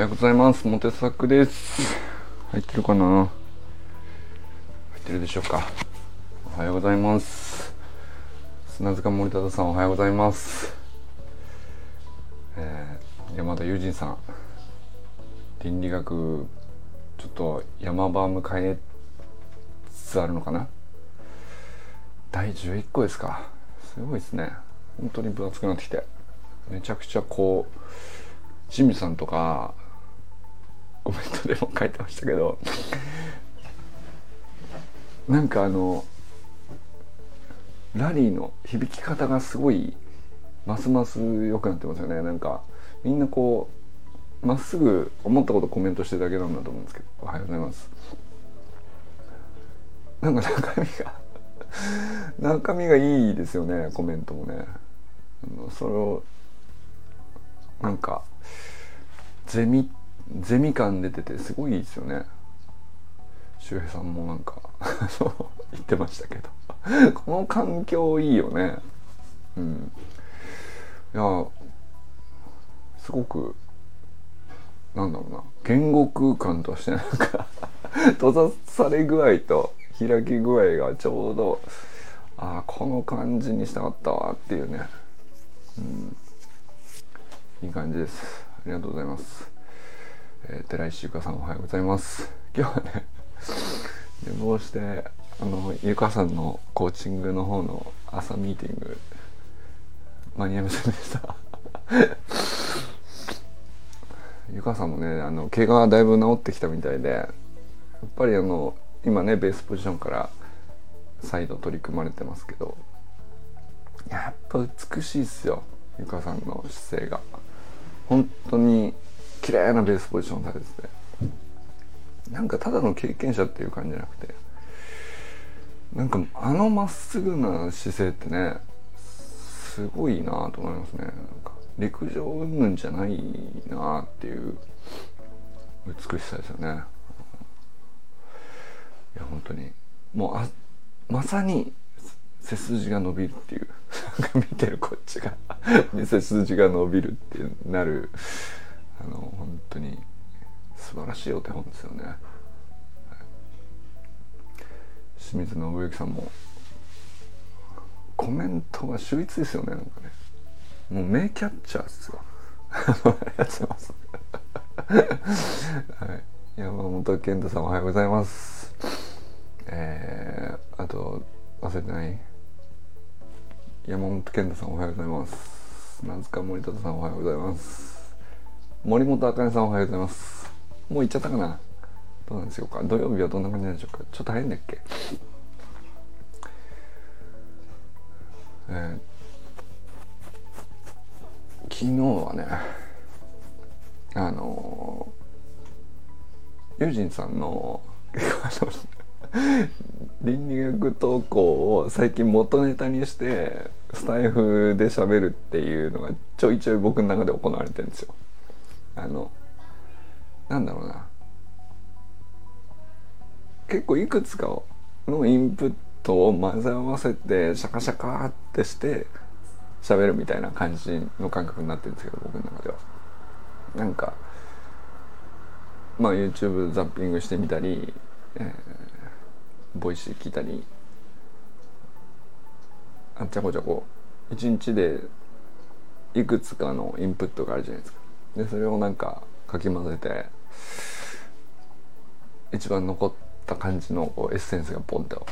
はようございます。モテサクです。入ってるかな？入ってるでしょうか？おはようございます。砂塚森忠さんおはようございます。えー、山田友人さん。倫理学、ちょっと山場迎えつつあるのかな？第11個ですか。すごいですね。本当に分厚くなってきて。めちゃくちゃこう、清水さんとかコメントでも書いてましたけどなんかあのラリーの響き方がすごいますます良くなってますよね。なんかみんなこうまっすぐ思ったことコメントしてるだけなんだと思うんですけど。おはようございます。なんか中身が中身がいいですよねコメントもね。それをなんかゼミゼミ感出ててすごいですよね。周平さんもなんか そう言ってましたけど。この環境いいよね。うん。いやすごくなんだろうな。言語空間としてなんか 閉ざされ具合と開き具合がちょうどああこの感じにしたかったわっていうね。うん。いい感じです。ありがとうございます。えー、寺石ゆかさんおはようございます。今日はね、寝坊して、あの、ゆかさんのコーチングの方の朝ミーティング、間に合いませんでした。ゆかさんもね、あの、怪我がだいぶ治ってきたみたいで、やっぱりあの、今ね、ベースポジションから再度取り組まれてますけど、やっぱ美しいっすよ。ゆかさんの姿勢が。本当に綺麗なベースポジションされてて。なんかただの経験者っていう感じじゃなくてなんかあのまっすぐな姿勢ってねすごいなと思いますね。なんか陸上云々じゃないなっていう美しさですよね。いや本当に。もうあまさに背筋が伸びるっていう。見てるこっちが。背筋が伸びるってなるあの本当に素晴らしいお手本ですよね、はい、清水信之さんもコメントが秀逸ですよねなんかね。もう名キャッチャーですよ。ありがとうございます。はい。山本健太さんおはようございます。えー、あと忘れてない。山本健太さんおはようございます。名塚森田さんおはようございます。森本あかねさんおはようございます。もう行っちゃったかな？どうなんでしょうか？土曜日はどんな感じなんでしょうか？ちょっと早いんだっけ？えー、昨日はねあのユージンさんの 倫理学投稿を最近元ネタにしてスタイフで喋るっていうのがちょいちょい僕の中で行われてるんですよ。あのなんだろうな。結構いくつかのインプットを混ぜ合わせてシャカシャカってして喋るみたいな感じの感覚になってるんですけど僕の中では。なんかまあ YouTube ザッピングしてみたり、えーボイシー聞いたりあっちゃこちゃこ。一日でいくつかのインプットがあるじゃないですか。でそれをなんかかき混ぜて一番残った感じのこうエッセンスがポンと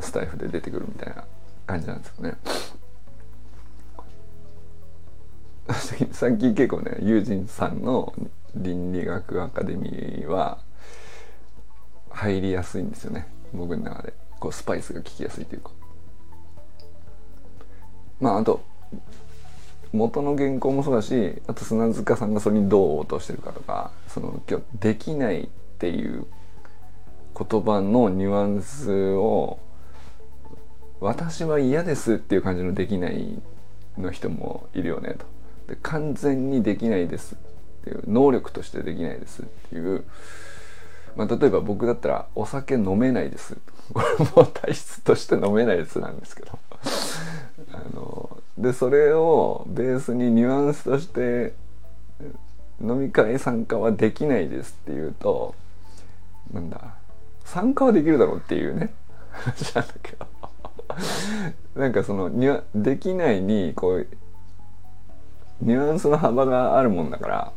スタイフで出てくるみたいな感じなんですよね。最近結構ね友人さんの倫理学アカデミーは入りやすいんですよね。僕の中で。こうスパイスが効きやすいというか。まああと元の原稿もそうだしあと砂塚さんがそれにどう応答してるかとかその今日「できない」っていう言葉のニュアンスを「私は嫌です」っていう感じの「できない」の人もいるよねと。で完全にできないですっていう能力としてできないですっていうまあ、例えば僕だったらお酒飲めないですこれも体質として飲めないですなんですけどあのでそれをベースにニュアンスとして飲み会参加はできないですっていうとなんだ参加はできるだろうっていうね話なんだけど。なんかそのにできないにこうニュアンスの幅があるもんだから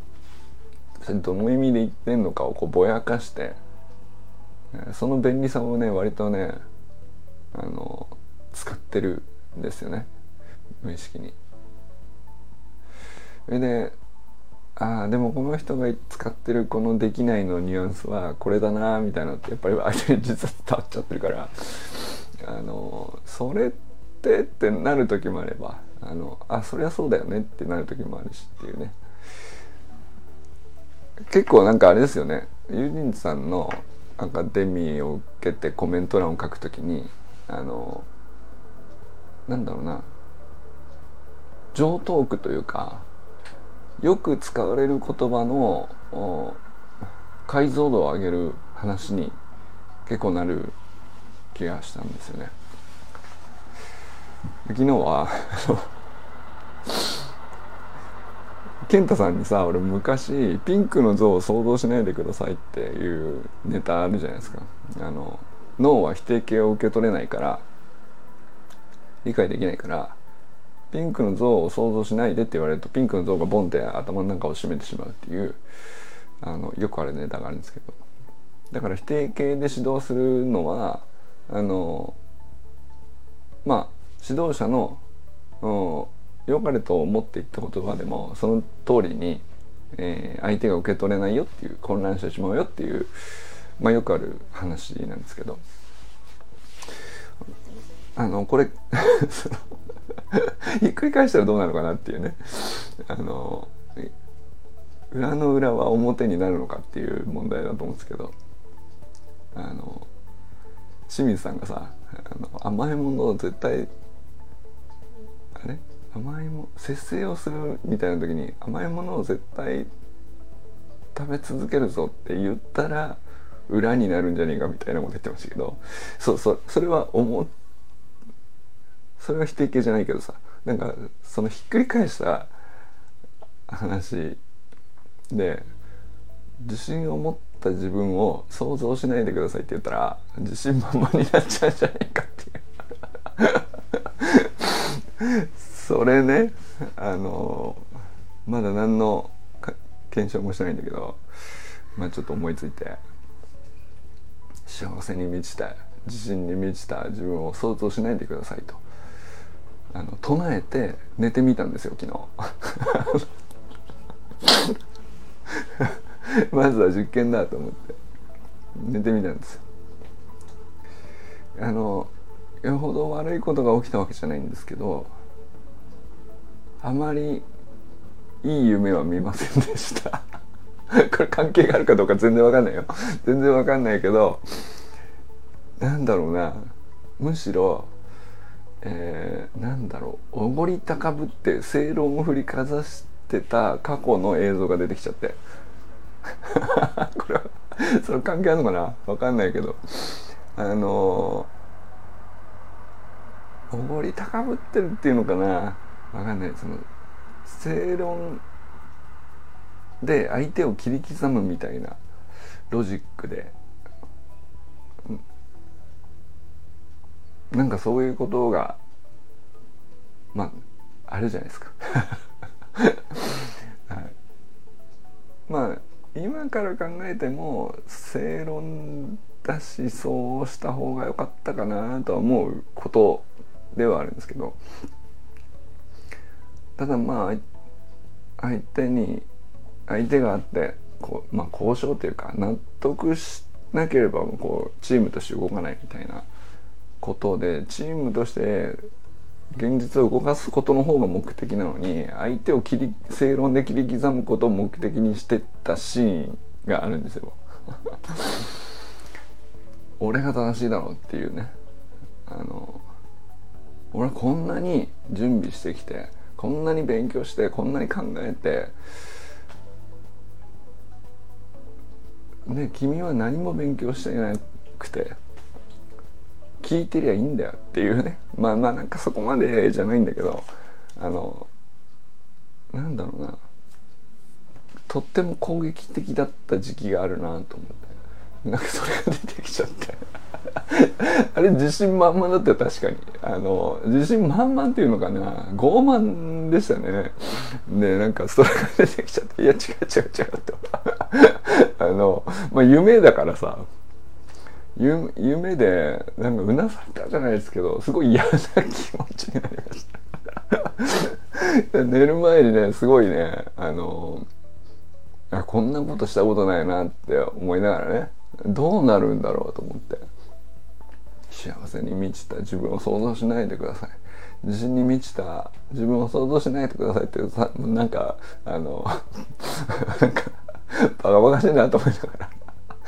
それどの意味で言ってんのかをこうぼやかしてその便利さをね割とねあの使ってるんですよね。無意識に。それでああでもこの人が使ってるこの「できない」のニュアンスはこれだなみたいなのってやっぱり相手に実は伝わっちゃってるからあのそれってってなる時もあればあのあそりゃそうだよねってなる時もあるしっていうね。結構なんかあれですよね。ユージンさんのアカデミーを受けてコメント欄を書くときにあのなんだろうな。上トークというかよく使われる言葉の解像度を上げる話に結構なる気がしたんですよね。昨日は健太さんにさ俺昔「ピンクの像を想像しないでください」っていうネタあるじゃないですかあの脳は否定形を受け取れないから理解できないからピンクの像を想像しないでって言われるとピンクの像がボンって頭の中を占めてしまうっていうあのよくあるネタがあるんですけど。だから否定形で指導するのはあのまあ指導者の良かれと思って言った言葉でもその通りに、えー、相手が受け取れないよっていう混乱してしまうよっていう、まあ、よくある話なんですけど。あのこれ ひっくり返したらどうなのかなっていうね。あの裏の裏は表になるのかっていう問題だと思うんですけど。あの清水さんがさあの甘いものを絶対あれ？甘いも節制をするみたいな時に甘いものを絶対食べ続けるぞって言ったら裏になるんじゃねえかみたいなこと言ってましたけど。そうそうそれは思それは否定形じゃないけどさなんかそのひっくり返した話で自信を持った自分を想像しないでくださいって言ったら自信満々になっちゃうんじゃないかっていう。それねあのまだ何の検証もしてないんだけどまあちょっと思いついて幸せに満ちた自信に満ちた自分を想像しないでくださいと。あの唱えて寝てみたんですよ昨日。まずは実験だと思って。寝てみたんです。あのよほど悪いことが起きたわけじゃないんですけどあまりいい夢は見ませんでした。これ関係があるかどうか全然わかんないよ。全然わかんないけどなんだろうな。むしろえー、なんだろう。おごり高ぶって正論を振りかざしてた過去の映像が出てきちゃって。これはそれ関係あるのかな？わかんないけど。あのおごり高ぶってるっていうのかな？わかんない。その正論で相手を切り刻むみたいなロジックで。なんかそういうことがまああるじゃないですか。はい、まあ今から考えても正論だしそうした方が良かったかなとは思うことではあるんですけど。ただまあ相手に相手があってこう、まあ、交渉というか納得しなければこうチームとして動かないみたいなことでチームとして現実を動かすことの方が目的なのに相手を切り正論で切り刻むことを目的にしてたシーンがあるんですよ。俺が正しいだろうっていうねあの俺はこんなに準備してきてこんなに勉強してこんなに考えてね君は何も勉強していなくて聞いてりゃいいんだよっていうね。まあまあなんかそこまでじゃないんだけどあのなんだろうな。とっても攻撃的だった時期があるなと思って。なんかそれが出てきちゃって。あれ自信満々だったよ確かに。あの自信満々っていうのかな。傲慢でしたね。でなんかそれが出てきちゃっていや違う違う違うと。あのまあ夢だからさ。夢でなんかうなされたじゃないですけどすごい嫌な気持ちになりました。寝る前にねすごいねあのあこんなことしたことないなって思いながらねどうなるんだろうと思って。幸せに満ちた自分を想像しないでください。自信に満ちた自分を想像しないでくださいってさなんかあの なんかバカバカしいなと思いなが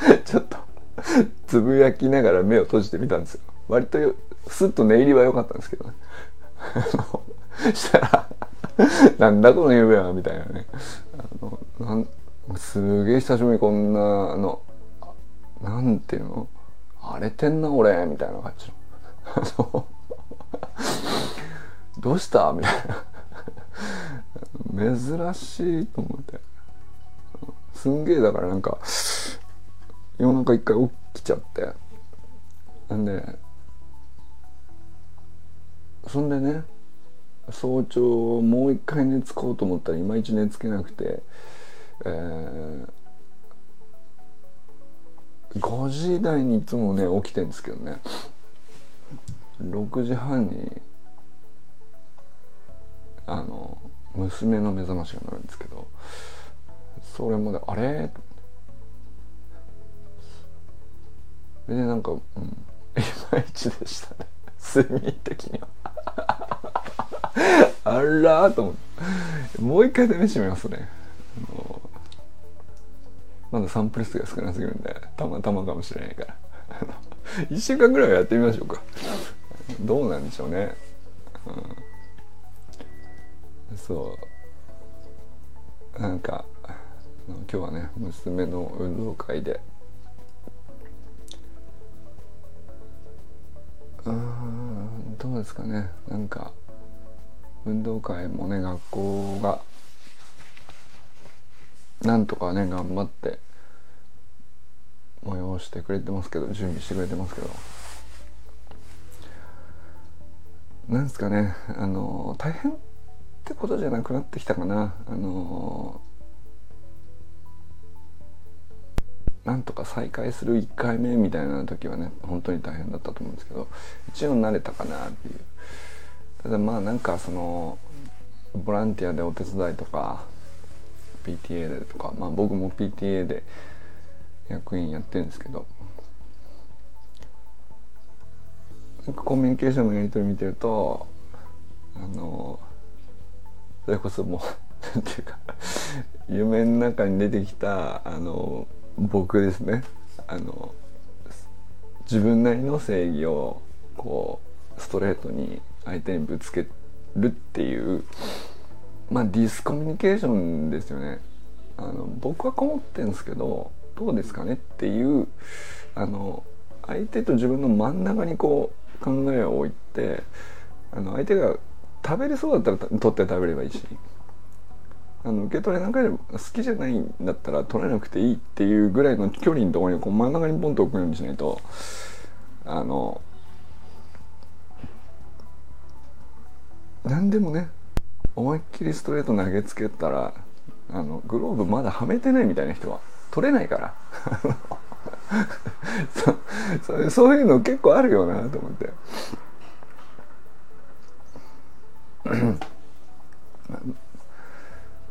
らちょっと つぶやきながら目を閉じてみたんですよ。割とスッと寝入りは良かったんですけどね。したらなんだこの夢はみたいなね。あのなんすげえ久しぶりにこんなあのなんていうの？荒れてんな俺みたいな感じのどうした？みたいな。珍しいと思って。すんげえだからなんか夜中一回起きちゃって。なんでそんでね早朝もう一回寝つこうと思ったらいまいち寝つけなくてえー、5時台にいつもね起きてるんですけどね。6時半にあの娘の目覚ましが鳴るんですけどそれまであれ？それでなんか、うん、いまいちでしたね。睡眠的には。あらーと思って。もう一回試してみますね。まだサンプル数が少なすぎるんでたまたまかもしれないから。1週間ぐらいはやってみましょうか。どうなんでしょうね、うん、そう。なんか今日はね娘の運動会でうんどうですかねなんか運動会もね学校がなんとかね頑張って催してくれてますけど準備してくれてますけどなんですかねあの大変ってことじゃなくなってきたかなあのなんとか再開する1回目みたいな時はね本当に大変だったと思うんですけど一応慣れたかなっていう。ただまあなんかそのボランティアでお手伝いとか PTA でとかまあ僕も PTA で役員やってるんですけどコミュニケーションのやり取り見てるとあのそれこそもうなんていうか夢の中に出てきたあの僕ですね。あの自分なりの正義をこうストレートに相手にぶつけるっていうまあディスコミュニケーションですよね。あの僕はこう思ってんですけどどうですかねっていうあの相手と自分の真ん中にこう考えを置いてあの相手が食べれそうだったら取って食べればいいしあの受け取れなければ好きじゃないんだったら取らなくていいっていうぐらいの距離のところにこう真ん中にポンと置くようにしないとあの何でもね思いっきりストレート投げつけたらあのグローブまだはめてないみたいな人は取れないから。そそういうの結構あるよなと思って。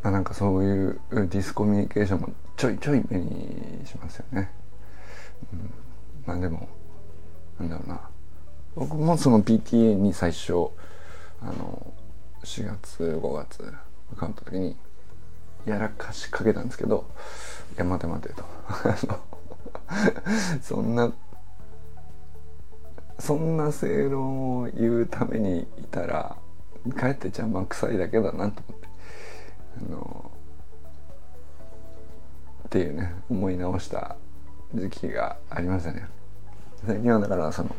まあ、なんかそういうディスコミュニケーションもちょいちょい目にしますよね、うん、まあでもなんだろうな。僕もその PTA に最初あの4月5月向かった時にやらかしかけたんですけど「いや待て待て」と。そんなそんな正論を言うためにいたらかえって邪魔くさいだけだなと思って。あのっていうね思い直した時期がありましたね最近はだからその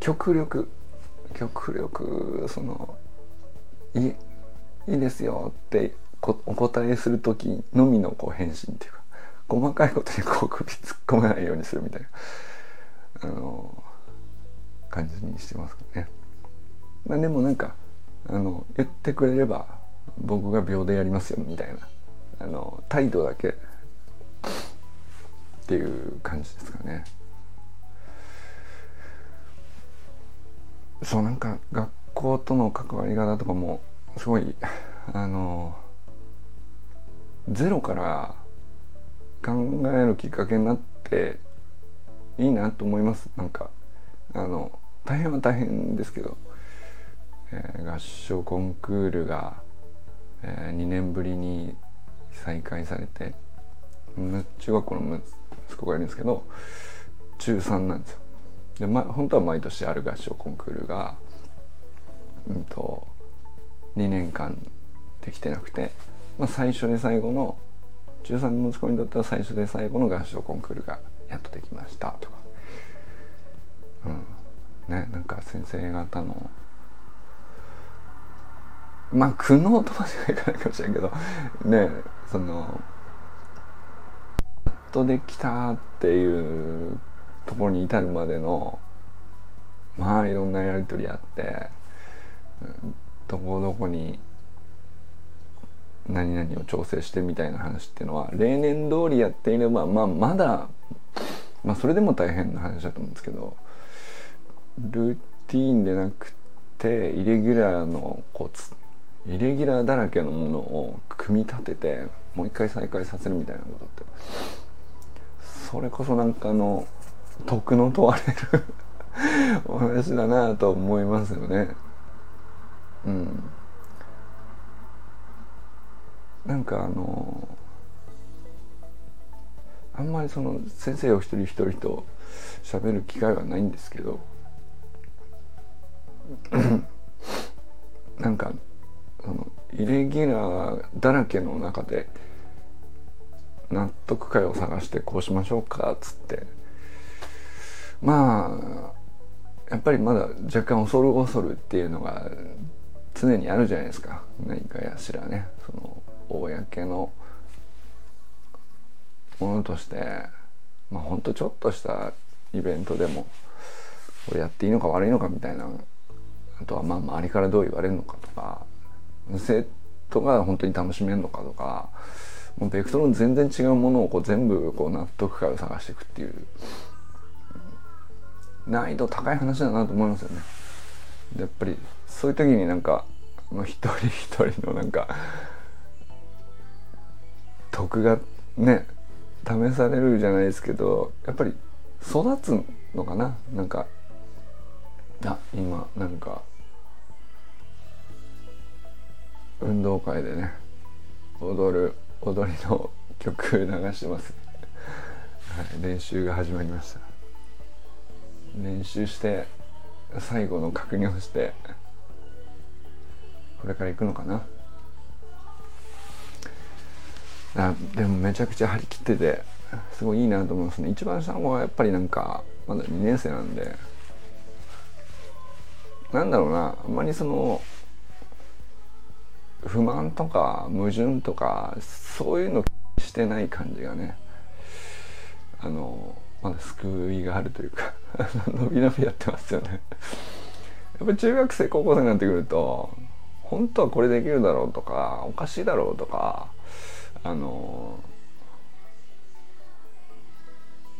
極力極力そのいいいですよってお答えする時のみのこう返信っていうか細かいことにこう首突っ込めないようにするみたいなあの感じにしてますかね。まあ、でもなんかあの言ってくれれば僕が秒でやりますよみたいな。あの態度だけ。っていう感じですかね。そうなんか学校との関わり方とかもすごいあのゼロから考えるきっかけになっていいなと思います。なんかあの大変は大変ですけど、えー、合唱コンクールが、えー、2年ぶりに再開されて中学校の息子がいるんですけど中3なんですよ。で、ま、本当は毎年ある合唱コンクールが、うんと、2年間できてなくて、まあ、最初で最後の中3の息子にとっては最初で最後の合唱コンクールがやっとできましたとか、うん。ね、なんか先生方のまあ苦悩とまではいかないかもしれんけどねそのやっとできたっていうところに至るまでのまあいろんなやり取りあってどこどこに何々を調整してみたいな話っていうのは例年通りやっていればまあまだまあそれでも大変な話だと思うんですけどルーティーンでなくてイレギュラーのコツイレギュラーだらけのものを組み立ててもう一回再開させるみたいなことってそれこそなんかの徳の問われるお話だなと思いますよね。うん。なんかあのあんまりその先生を一人一人と喋る機会はないんですけど なんかイレギュラーだらけの中で納得感を探してこうしましょうかっつって。まあやっぱりまだ若干恐る恐るっていうのが常にあるじゃないですか。何かやしらね。その公のものとして。まあほんとちょっとしたイベントでもこれやっていいのか悪いのかみたいなあとはまあ周りからどう言われるのかとか。生徒が本当に楽しめるのかとかもうベクトルの全然違うものをこう全部こう納得感を探していくっていう難易度高い話だなと思いますよね。でやっぱりそういう時になんか一人一人のなんか徳がね試されるじゃないですけどやっぱり育つのかななんかあ今なんか運動会でね踊る踊りの曲流してます、はい、練習が始まりました。練習して最後の確認をしてこれから行くのかな。あでもめちゃくちゃ張り切っててすごいいいなと思いますね。一番下はやっぱりなんかまだ2年生なんでなんだろうなあんまりその不満とか矛盾とかそういうのしてない感じがねあのまだ救いがあるというか 伸び伸びやってますよね。やっぱ中学生高校生になってくると本当はこれできるだろうとかおかしいだろうとかあの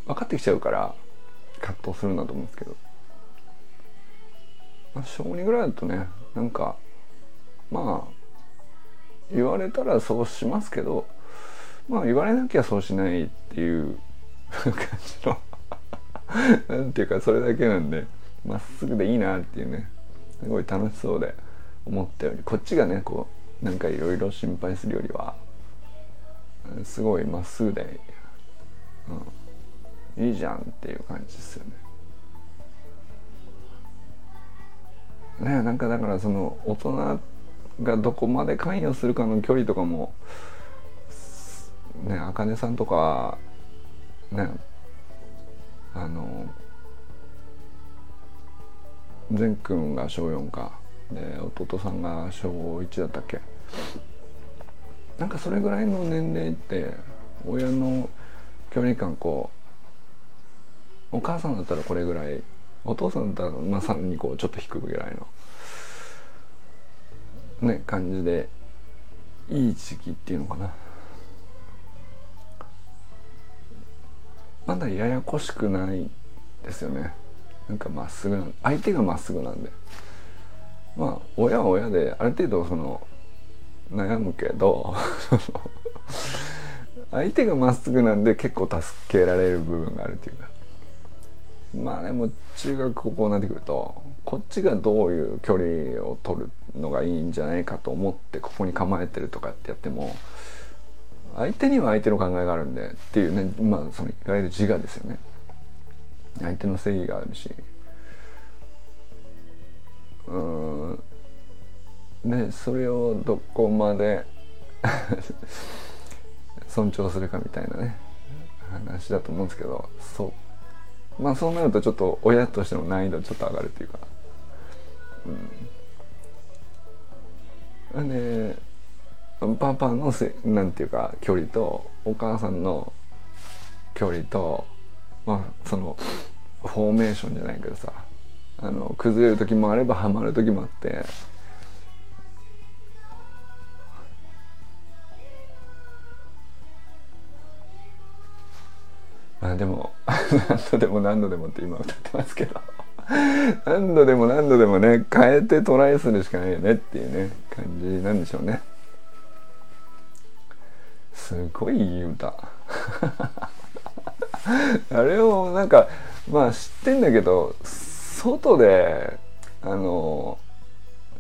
分かってきちゃうから葛藤するんだと思うんですけど、まあ、小2ぐらいだとねなんかまあ言われたらそうしますけどまあ言われなきゃそうしないっていう 感じの なんていうかそれだけなんでまっすぐでいいなっていうねすごい楽しそうで思ったよりこっちがねこうなんかいろいろ心配するよりはすごいまっすぐで、うん、いいじゃんっていう感じですよね。ねなんかだからその大人がどこまで関与するかの距離とかもねあかねさんとかねあの善くんが小4かで弟さんが小1だったっけ。なんかそれぐらいの年齢って親の距離感こうお母さんだったらこれぐらいお父さんだったらまあさらにこうちょっと低くぐらいの。ね感じでいい時期っていうのかな。まだややこしくないですよね。なんかまっすぐな相手がまっすぐなんで。まあ親は親である程度その悩むけど 相手がまっすぐなんで結構助けられる部分があるっていうか。まあでも中学高校になってくるとこっちがどういう距離を取るのがいいんじゃないかと思ってここに構えてるとかってやっても相手には相手の考えがあるんでっていうねまあそのいわゆる自我ですよね。相手の正義があるし。うん。でそれをどこまで 尊重するかみたいなね話だと思うんですけどそうまあそうなるとちょっと親としての難易度ちょっと上がるっていうか。うんでパパのせなんていうか距離とお母さんの距離とまあそのフォーメーションじゃないけどさあの崩れる時もあればはまる時もあってあでも何度でも何度でもって今歌ってますけど。何度でも何度でもね変えてトライするしかないよねっていうね感じなんでしょうね。すごいいい歌。あれをなんかまあ知ってんだけど外であの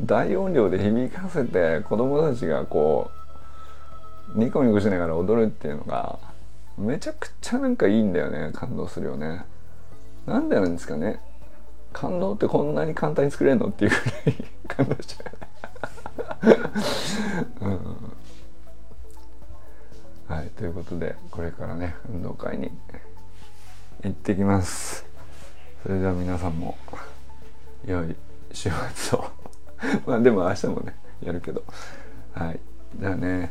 大音量で響かせて子供たちがこうニコニコしながら踊るっていうのがめちゃくちゃなんかいいんだよね感動するよね。なんでなんですかね。感動ってこんなに簡単に作れるのっていうぐらい感動しちゃう、うん、はいということでこれからね運動会に行ってきます。それでは皆さんも良い週末を。まあでも明日もねやるけど。はい。じゃあね。